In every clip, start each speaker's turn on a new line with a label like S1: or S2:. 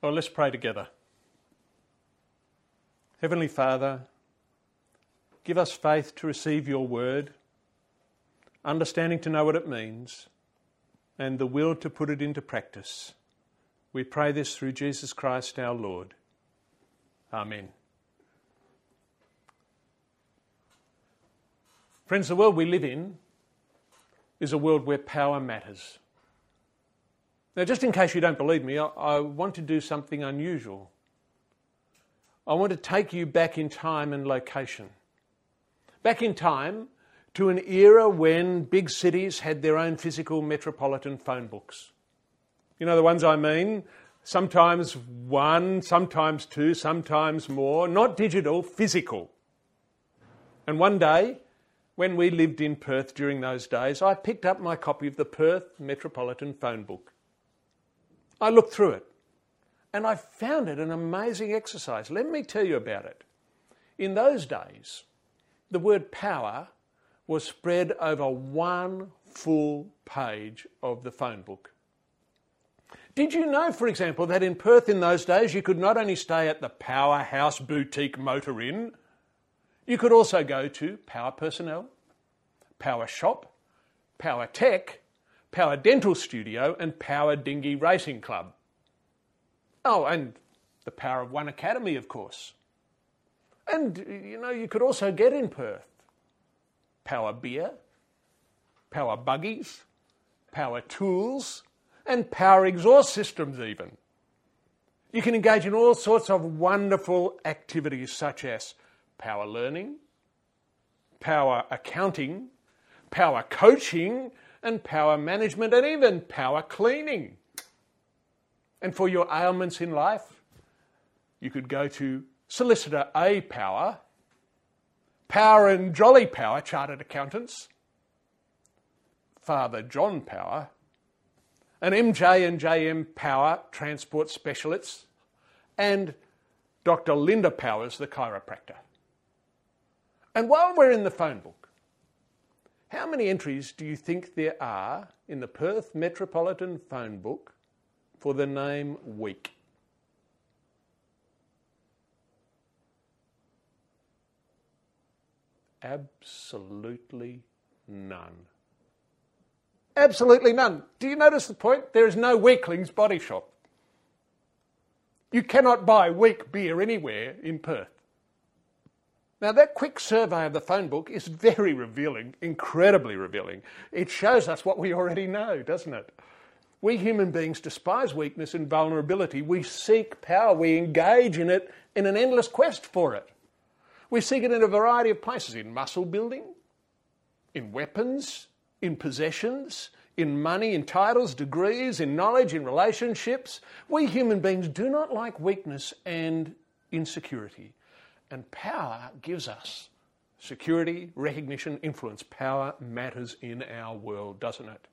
S1: Well, let's pray together. Heavenly Father, give us faith to receive your word, understanding to know what it means, and the will to put it into practice. We pray this through Jesus Christ our Lord. Amen. Friends, the world we live in is a world where power matters. Now, just in case you don't believe me, I, I, want to do something unusual. I want to take you back in time and location. Back in time to an era when big cities had their own physical metropolitan phone books. You know the ones I mean? Sometimes one, sometimes two, sometimes more. Not digital, physical. And one day, when we lived in Perth during those days, I picked up my copy of the Perth Metropolitan Phone Book. I looked through it and I found it an amazing exercise. Let me tell you about it. In those days, the word power was spread over one full page of the phone book. Did you know, for example, that in Perth in those days you could not only stay at the Powerhouse Boutique Motor Inn, you could also go to Power Personnel, Power Shop, Power Tech, Power Dental Studio, and Power Dinghy Racing Club. Oh, and the Power of One Academy, of course. And, you know, you could also get in Perth power beer, power buggies, power tools, and power exhaust systems, even. You can engage in all sorts of wonderful activities such as power learning, power accounting, power coaching, and power management, and even power cleaning. And for your ailments in life, you could go to Solicitor A Power, Power and Jolly Power, Chartered Accountants, Father John Power, and MJ and JM Power, Transport Specialists, and Dr. Linda Powers, the chiropractor. And while we're in the phone book, how many entries do you think there are in the Perth Metropolitan Phone Book for the name Weak? Absolutely none. Absolutely none. Do you notice the point? There is no Weaklings body shop. You cannot buy weak beer anywhere in Perth. Now, that quick survey of the phone book is very revealing, incredibly revealing. It shows us what we already know, doesn't it? We human beings despise weakness and vulnerability. We seek power. We engage in it in an endless quest for it. We seek it in a variety of places in muscle building, in weapons, in possessions, in money, in titles, degrees, in knowledge, in relationships. We human beings do not like weakness and insecurity. And power gives us security, recognition, influence. Power matters in our world, doesn't it?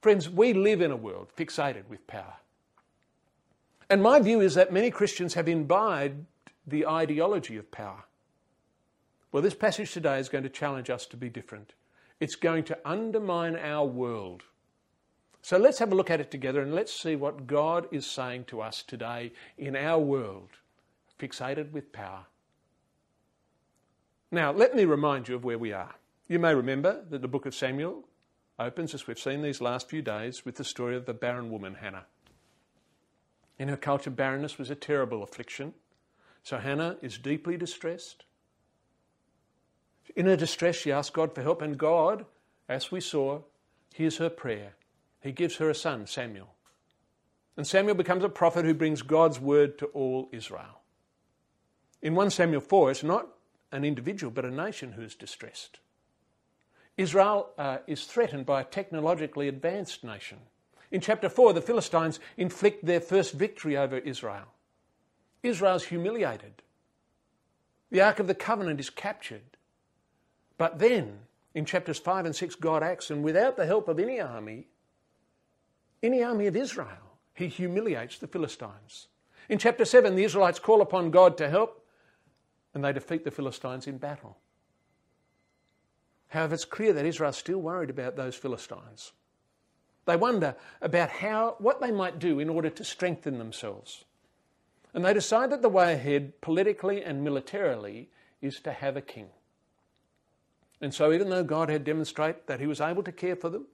S1: Friends, we live in a world fixated with power. And my view is that many Christians have imbibed the ideology of power. Well, this passage today is going to challenge us to be different. It's going to undermine our world. So let's have a look at it together and let's see what God is saying to us today in our world fixated with power. Now, let me remind you of where we are. You may remember that the book of Samuel opens, as we've seen these last few days, with the story of the barren woman, Hannah. In her culture, barrenness was a terrible affliction. So Hannah is deeply distressed. In her distress, she asks God for help, and God, as we saw, hears her prayer. He gives her a son, Samuel. And Samuel becomes a prophet who brings God's word to all Israel. In 1 Samuel 4, it's not an individual but a nation who is distressed. Israel uh, is threatened by a technologically advanced nation. In chapter 4, the Philistines inflict their first victory over Israel. Israel's humiliated. The Ark of the Covenant is captured. But then, in chapters 5 and 6, God acts, and without the help of any army, any army of Israel, he humiliates the Philistines. In chapter 7, the Israelites call upon God to help, and they defeat the Philistines in battle. However, it's clear that Israel's still worried about those Philistines. They wonder about how, what they might do in order to strengthen themselves. And they decide that the way ahead, politically and militarily, is to have a king. And so, even though God had demonstrated that he was able to care for them,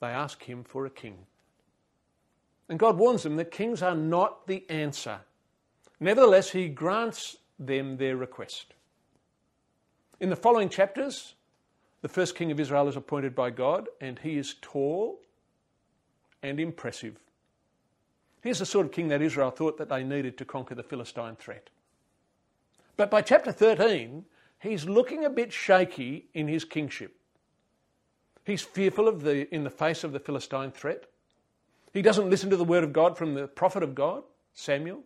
S1: they ask him for a king. And God warns them that kings are not the answer. Nevertheless, he grants them their request. In the following chapters, the first king of Israel is appointed by God, and he is tall and impressive. He's the sort of king that Israel thought that they needed to conquer the Philistine threat. But by chapter 13, he's looking a bit shaky in his kingship. He's fearful of the, in the face of the Philistine threat. He doesn't listen to the word of God from the prophet of God, Samuel.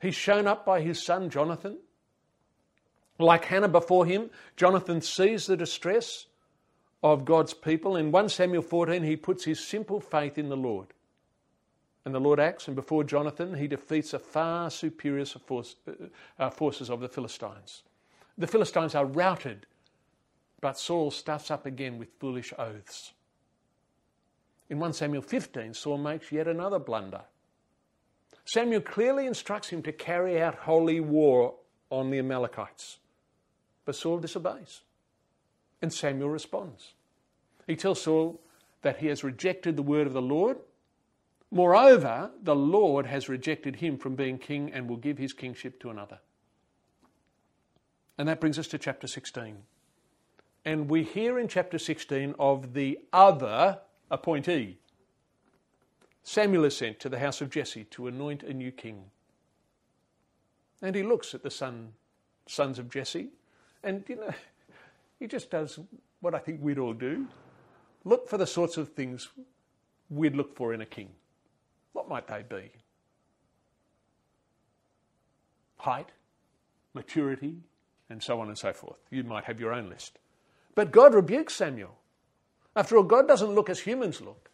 S1: He's shown up by his son Jonathan. Like Hannah before him, Jonathan sees the distress of God's people. In 1 Samuel 14, he puts his simple faith in the Lord. And the Lord acts, and before Jonathan, he defeats a far superior force, uh, forces of the Philistines. The Philistines are routed, but Saul stuffs up again with foolish oaths. In 1 Samuel 15, Saul makes yet another blunder. Samuel clearly instructs him to carry out holy war on the Amalekites. But Saul disobeys. And Samuel responds. He tells Saul that he has rejected the word of the Lord. Moreover, the Lord has rejected him from being king and will give his kingship to another. And that brings us to chapter 16. And we hear in chapter 16 of the other appointee. Samuel is sent to the house of Jesse to anoint a new king. And he looks at the son, sons of Jesse, and you know, he just does what I think we'd all do look for the sorts of things we'd look for in a king. What might they be? Height, maturity, and so on and so forth. You might have your own list. But God rebukes Samuel. After all, God doesn't look as humans look.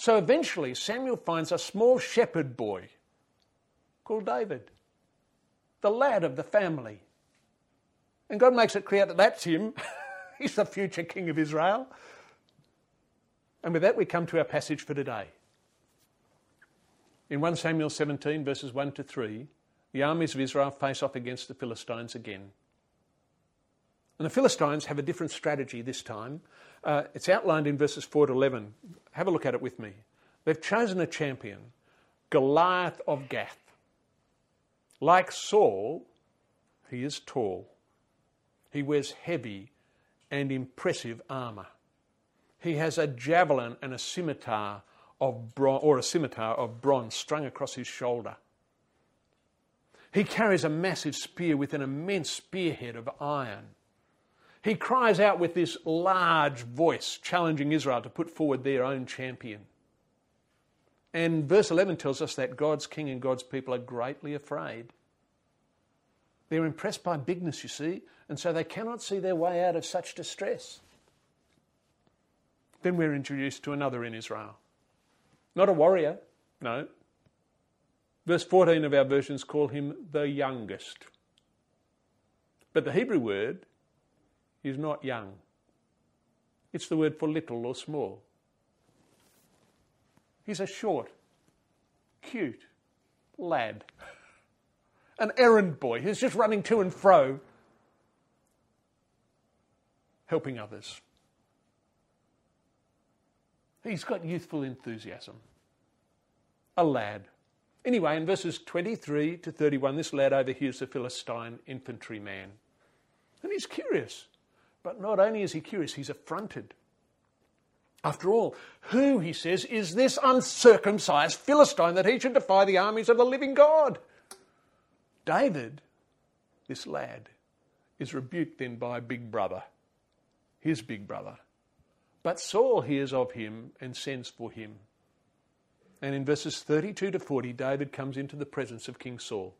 S1: So eventually, Samuel finds a small shepherd boy called David, the lad of the family. And God makes it clear that that's him. He's the future king of Israel. And with that, we come to our passage for today. In 1 Samuel 17, verses 1 to 3, the armies of Israel face off against the Philistines again. And the Philistines have a different strategy this time. Uh, it's outlined in verses 4 to 11. Have a look at it with me. They've chosen a champion, Goliath of Gath. Like Saul, he is tall. He wears heavy and impressive armour. He has a javelin and a scimitar of bron- or a scimitar of bronze strung across his shoulder. He carries a massive spear with an immense spearhead of iron. He cries out with this large voice, challenging Israel to put forward their own champion. And verse 11 tells us that God's king and God's people are greatly afraid. They're impressed by bigness, you see, and so they cannot see their way out of such distress. Then we're introduced to another in Israel. Not a warrior, no. Verse 14 of our versions call him the youngest. But the Hebrew word is not young. It's the word for little or small. He's a short, cute lad, an errand boy who's just running to and fro, helping others. He's got youthful enthusiasm. A lad. Anyway, in verses 23 to 31, this lad overhears the Philistine infantryman. And he's curious. But not only is he curious, he's affronted. After all, who, he says, is this uncircumcised Philistine that he should defy the armies of the living God? David, this lad, is rebuked then by big brother, his big brother. But Saul hears of him and sends for him. And in verses 32 to 40, David comes into the presence of King Saul.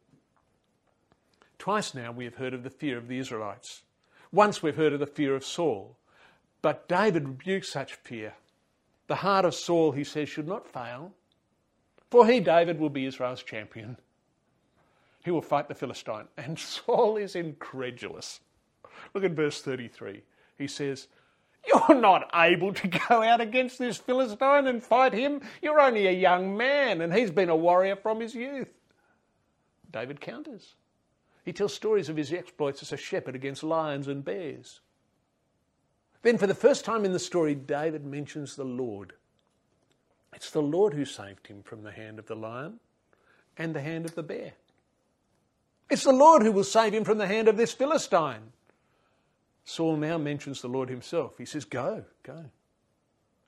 S1: Twice now we have heard of the fear of the Israelites. Once we've heard of the fear of Saul, but David rebukes such fear. The heart of Saul, he says, should not fail, for he, David, will be Israel's champion. He will fight the Philistine. And Saul is incredulous. Look at verse 33. He says, You're not able to go out against this Philistine and fight him. You're only a young man, and he's been a warrior from his youth. David counters. He tells stories of his exploits as a shepherd against lions and bears. Then, for the first time in the story, David mentions the Lord. It's the Lord who saved him from the hand of the lion and the hand of the bear. It's the Lord who will save him from the hand of this Philistine. Saul now mentions the Lord himself. He says, Go, go,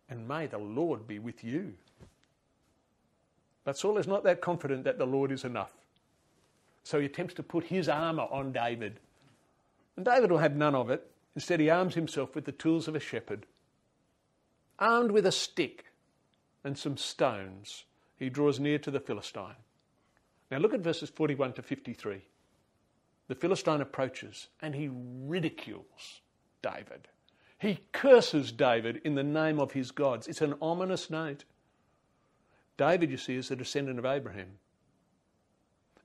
S1: and may the Lord be with you. But Saul is not that confident that the Lord is enough. So he attempts to put his armour on David. And David will have none of it. Instead, he arms himself with the tools of a shepherd. Armed with a stick and some stones, he draws near to the Philistine. Now look at verses 41 to 53. The Philistine approaches and he ridicules David. He curses David in the name of his gods. It's an ominous note. David, you see, is the descendant of Abraham.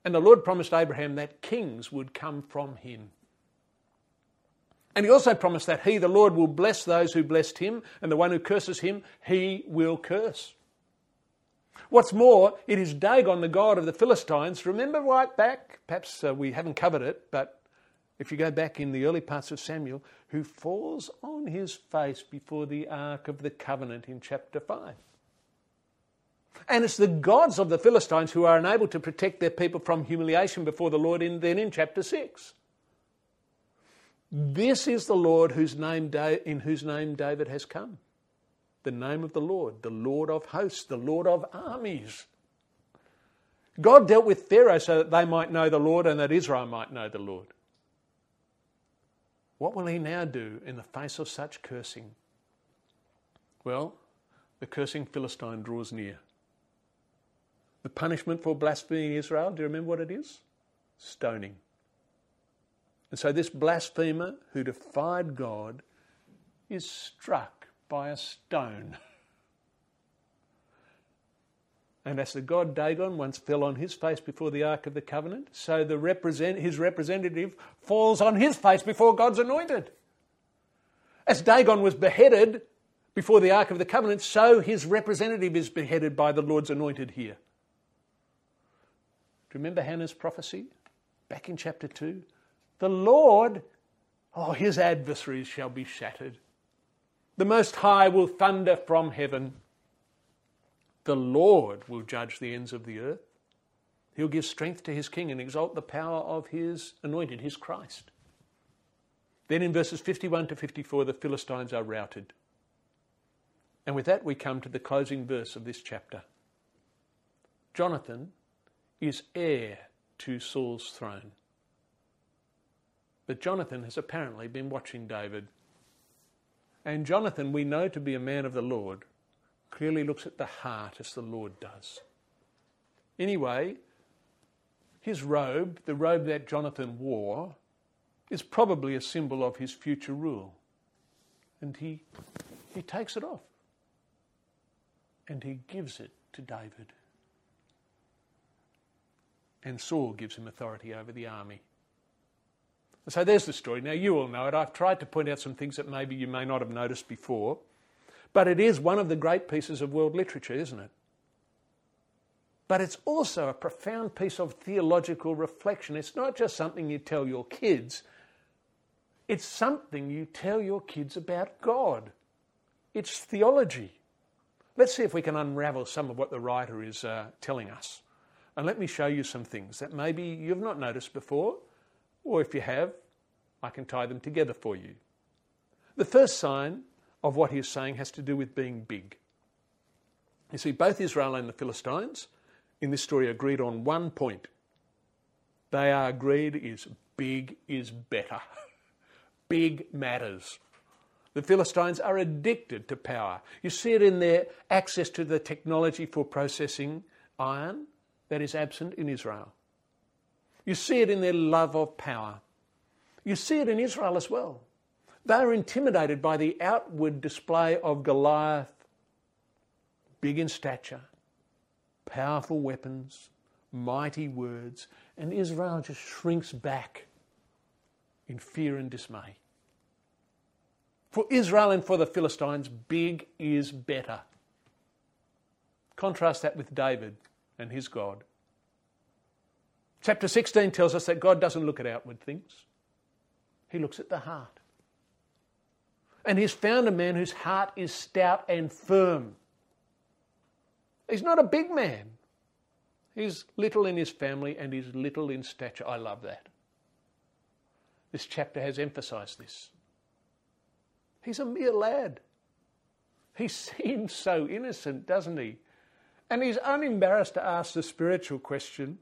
S1: And the Lord promised Abraham that kings would come from him. And he also promised that he, the Lord, will bless those who blessed him, and the one who curses him, he will curse. What's more, it is Dagon, the god of the Philistines. Remember right back, perhaps uh, we haven't covered it, but if you go back in the early parts of Samuel, who falls on his face before the Ark of the Covenant in chapter 5. And it's the gods of the Philistines who are unable to protect their people from humiliation before the Lord in, then in chapter 6. This is the Lord whose name, in whose name David has come. The name of the Lord, the Lord of hosts, the Lord of armies. God dealt with Pharaoh so that they might know the Lord and that Israel might know the Lord. What will he now do in the face of such cursing? Well, the cursing Philistine draws near. The punishment for blaspheming Israel, do you remember what it is? Stoning. And so this blasphemer who defied God is struck by a stone. And as the god Dagon once fell on his face before the Ark of the Covenant, so the represent, his representative falls on his face before God's anointed. As Dagon was beheaded before the Ark of the Covenant, so his representative is beheaded by the Lord's anointed here. Do you remember Hannah's prophecy back in chapter 2? The Lord, oh, his adversaries shall be shattered. The Most High will thunder from heaven. The Lord will judge the ends of the earth. He'll give strength to his king and exalt the power of his anointed, his Christ. Then in verses 51 to 54, the Philistines are routed. And with that, we come to the closing verse of this chapter. Jonathan is heir to Saul's throne. But Jonathan has apparently been watching David. And Jonathan, we know to be a man of the Lord, clearly looks at the heart as the Lord does. Anyway, his robe, the robe that Jonathan wore, is probably a symbol of his future rule. And he, he takes it off and he gives it to David and Saul gives him authority over the army. So there's the story. Now, you all know it. I've tried to point out some things that maybe you may not have noticed before, but it is one of the great pieces of world literature, isn't it? But it's also a profound piece of theological reflection. It's not just something you tell your kids, it's something you tell your kids about God. It's theology. Let's see if we can unravel some of what the writer is uh, telling us. And let me show you some things that maybe you've not noticed before, or if you have, I can tie them together for you. The first sign of what he is saying has to do with being big. You see, both Israel and the Philistines in this story agreed on one point. They are agreed is big is better. big matters. The Philistines are addicted to power. You see it in their access to the technology for processing iron that is absent in Israel. You see it in their love of power. You see it in Israel as well. They are intimidated by the outward display of Goliath, big in stature, powerful weapons, mighty words, and Israel just shrinks back in fear and dismay. For Israel and for the Philistines, big is better. Contrast that with David and his God. Chapter 16 tells us that God doesn't look at outward things, He looks at the heart. And He's found a man whose heart is stout and firm. He's not a big man. He's little in his family and he's little in stature. I love that. This chapter has emphasised this. He's a mere lad. He seems so innocent, doesn't he? And he's unembarrassed to ask the spiritual question.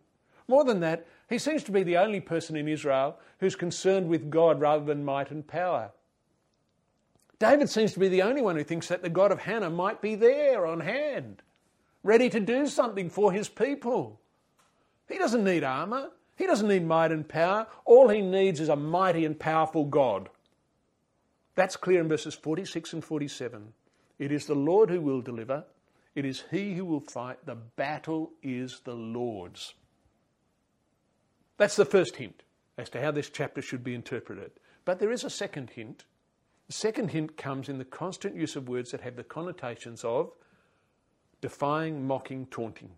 S1: More than that, he seems to be the only person in Israel who's concerned with God rather than might and power. David seems to be the only one who thinks that the God of Hannah might be there on hand, ready to do something for his people. He doesn't need armour, he doesn't need might and power. All he needs is a mighty and powerful God. That's clear in verses 46 and 47. It is the Lord who will deliver, it is he who will fight. The battle is the Lord's. That's the first hint as to how this chapter should be interpreted. But there is a second hint. The second hint comes in the constant use of words that have the connotations of defying, mocking, taunting.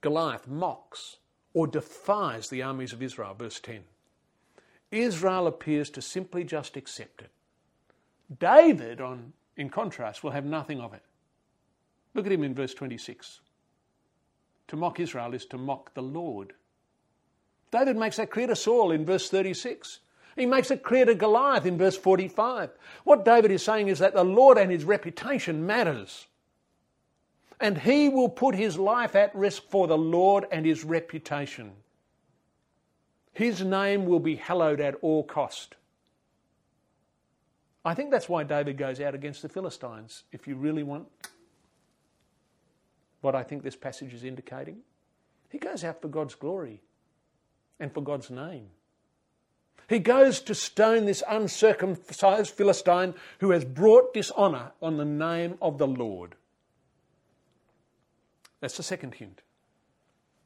S1: Goliath mocks or defies the armies of Israel, verse 10. Israel appears to simply just accept it. David, on, in contrast, will have nothing of it. Look at him in verse 26. To mock Israel is to mock the Lord. David makes that clear to Saul in verse 36. He makes it clear to Goliath in verse 45. What David is saying is that the Lord and his reputation matters. And he will put his life at risk for the Lord and his reputation. His name will be hallowed at all cost. I think that's why David goes out against the Philistines, if you really want what I think this passage is indicating. He goes out for God's glory and for God's name. He goes to stone this uncircumcised Philistine who has brought dishonour on the name of the Lord. That's the second hint.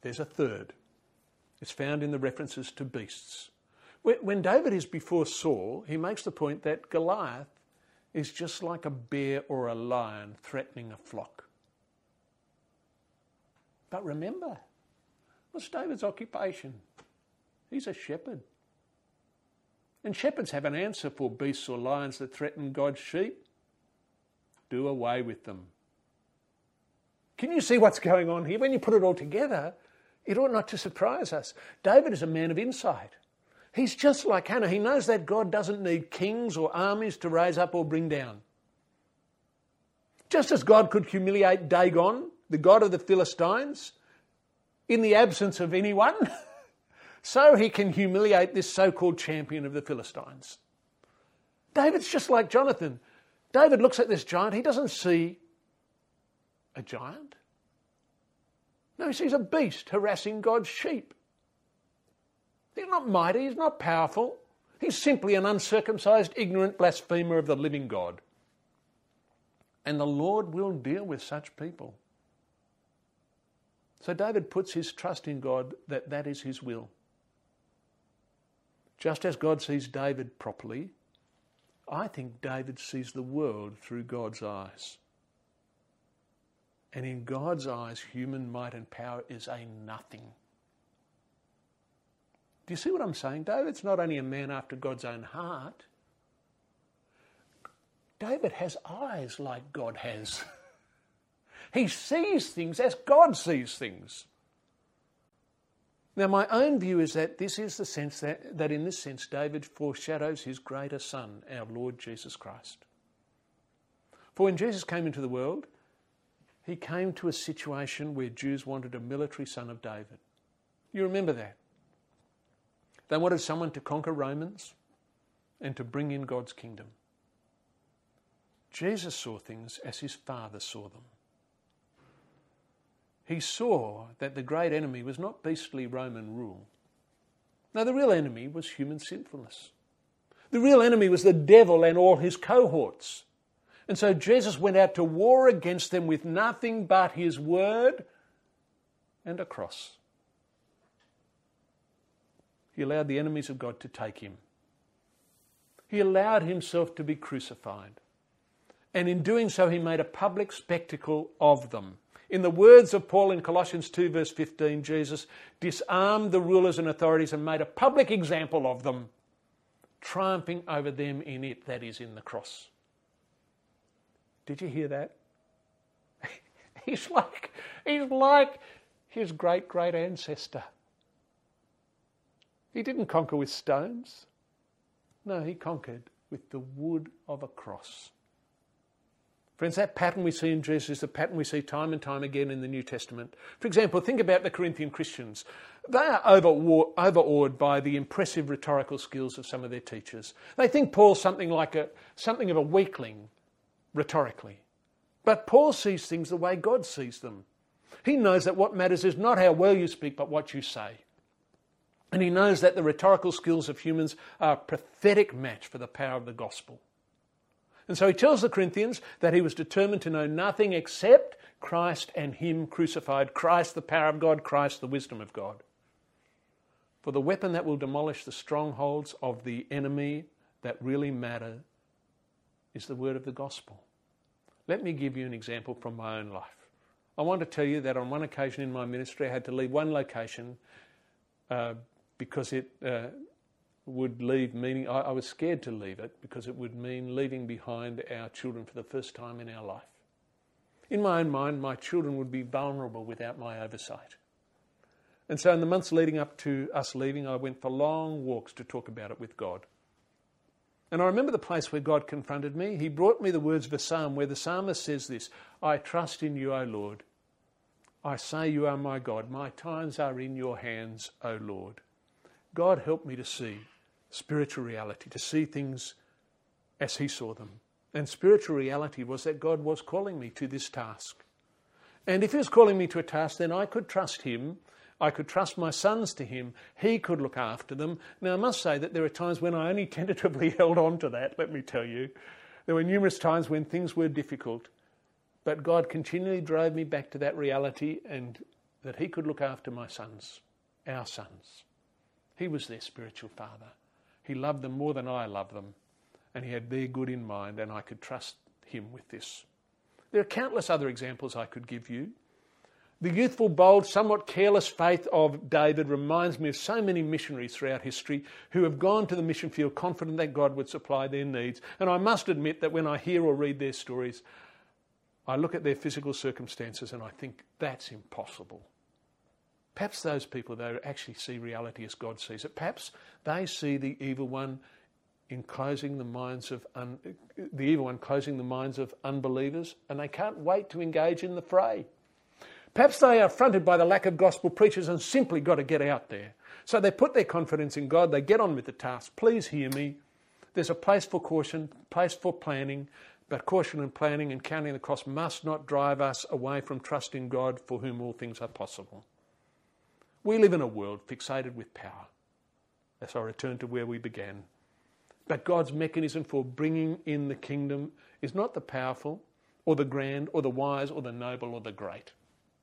S1: There's a third. It's found in the references to beasts. When David is before Saul, he makes the point that Goliath is just like a bear or a lion threatening a flock. But remember, what's David's occupation? He's a shepherd. And shepherds have an answer for beasts or lions that threaten God's sheep. Do away with them. Can you see what's going on here? When you put it all together, it ought not to surprise us. David is a man of insight. He's just like Hannah. He knows that God doesn't need kings or armies to raise up or bring down. Just as God could humiliate Dagon, the god of the Philistines, in the absence of anyone, so he can humiliate this so called champion of the Philistines. David's just like Jonathan. David looks at this giant, he doesn't see a giant. No, he sees a beast harassing God's sheep. He's not mighty, he's not powerful. He's simply an uncircumcised, ignorant blasphemer of the living God. And the Lord will deal with such people. So David puts his trust in God that that is his will. Just as God sees David properly, I think David sees the world through God's eyes. And in God's eyes, human might and power is a nothing. Do you see what I'm saying? David's not only a man after God's own heart, David has eyes like God has. he sees things as God sees things. Now, my own view is that this is the sense that, that in this sense, David foreshadows his greater son, our Lord Jesus Christ. For when Jesus came into the world, he came to a situation where Jews wanted a military son of David. You remember that? They wanted someone to conquer Romans and to bring in God's kingdom. Jesus saw things as his Father saw them. He saw that the great enemy was not beastly Roman rule. No, the real enemy was human sinfulness. The real enemy was the devil and all his cohorts. And so Jesus went out to war against them with nothing but his word and a cross. He allowed the enemies of God to take him. He allowed himself to be crucified. And in doing so, he made a public spectacle of them. In the words of Paul in Colossians 2, verse 15, Jesus disarmed the rulers and authorities and made a public example of them, triumphing over them in it, that is, in the cross. Did you hear that? he's like, he's like his great great ancestor. He didn't conquer with stones. No, he conquered with the wood of a cross. Friends, that pattern we see in Jesus is the pattern we see time and time again in the New Testament. For example, think about the Corinthian Christians. They are overawed by the impressive rhetorical skills of some of their teachers. They think Paul's something like a, something of a weakling rhetorically. But Paul sees things the way God sees them. He knows that what matters is not how well you speak, but what you say. And he knows that the rhetorical skills of humans are a pathetic match for the power of the gospel. And so he tells the Corinthians that he was determined to know nothing except Christ and Him crucified, Christ the power of God, Christ the wisdom of God. For the weapon that will demolish the strongholds of the enemy that really matter is the word of the gospel. Let me give you an example from my own life. I want to tell you that on one occasion in my ministry, I had to leave one location uh, because it uh, would leave meaning. I, I was scared to leave it because it would mean leaving behind our children for the first time in our life. In my own mind, my children would be vulnerable without my oversight. And so, in the months leading up to us leaving, I went for long walks to talk about it with God. And I remember the place where God confronted me. He brought me the words of a psalm where the psalmist says this I trust in you, O Lord. I say you are my God. My times are in your hands, O Lord. God help me to see spiritual reality, to see things as He saw them. And spiritual reality was that God was calling me to this task. And if He was calling me to a task, then I could trust Him. I could trust my sons to Him. He could look after them. Now, I must say that there are times when I only tentatively held on to that, let me tell you. There were numerous times when things were difficult. But God continually drove me back to that reality and that He could look after my sons, our sons. He was their spiritual father. He loved them more than I love them, and he had their good in mind, and I could trust him with this. There are countless other examples I could give you. The youthful, bold, somewhat careless faith of David reminds me of so many missionaries throughout history who have gone to the mission field confident that God would supply their needs. And I must admit that when I hear or read their stories, I look at their physical circumstances and I think that's impossible. Perhaps those people, though, actually see reality as God sees it. Perhaps they see the evil one in closing the minds of un- the evil one closing the minds of unbelievers, and they can't wait to engage in the fray. Perhaps they are affronted by the lack of gospel preachers and simply got to get out there. So they put their confidence in God, they get on with the task. Please hear me. There's a place for caution, place for planning, but caution and planning and counting the cost must not drive us away from trusting God for whom all things are possible. We live in a world fixated with power. As I return to where we began. But God's mechanism for bringing in the kingdom is not the powerful, or the grand, or the wise, or the noble, or the great.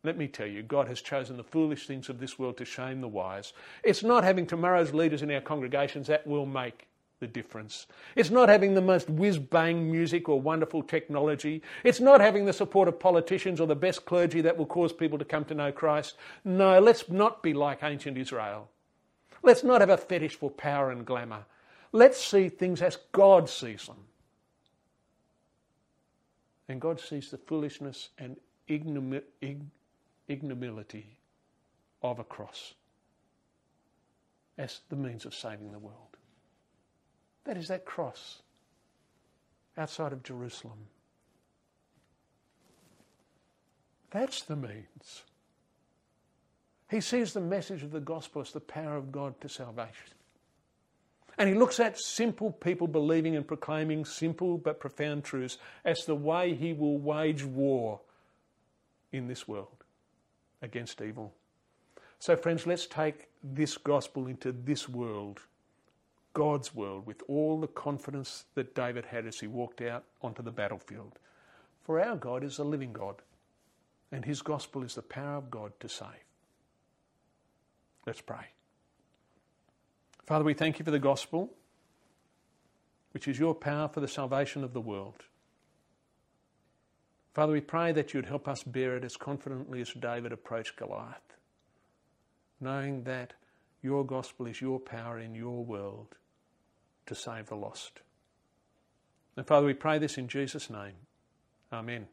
S1: Let me tell you, God has chosen the foolish things of this world to shame the wise. It's not having tomorrow's leaders in our congregations that will make the difference. It's not having the most whiz bang music or wonderful technology. It's not having the support of politicians or the best clergy that will cause people to come to know Christ. No, let's not be like ancient Israel. Let's not have a fetish for power and glamour. Let's see things as God sees them. And God sees the foolishness and ignominy of a cross as the means of saving the world. That is that cross outside of Jerusalem. That's the means. He sees the message of the gospel as the power of God to salvation. And he looks at simple people believing and proclaiming simple but profound truths as the way he will wage war in this world against evil. So, friends, let's take this gospel into this world God's world with all the confidence that David had as he walked out onto the battlefield. For our God is a living God, and his gospel is the power of God to save. Let's pray. Father, we thank you for the gospel, which is your power for the salvation of the world. Father, we pray that you'd help us bear it as confidently as David approached Goliath, knowing that your gospel is your power in your world to save the lost. And Father, we pray this in Jesus' name. Amen.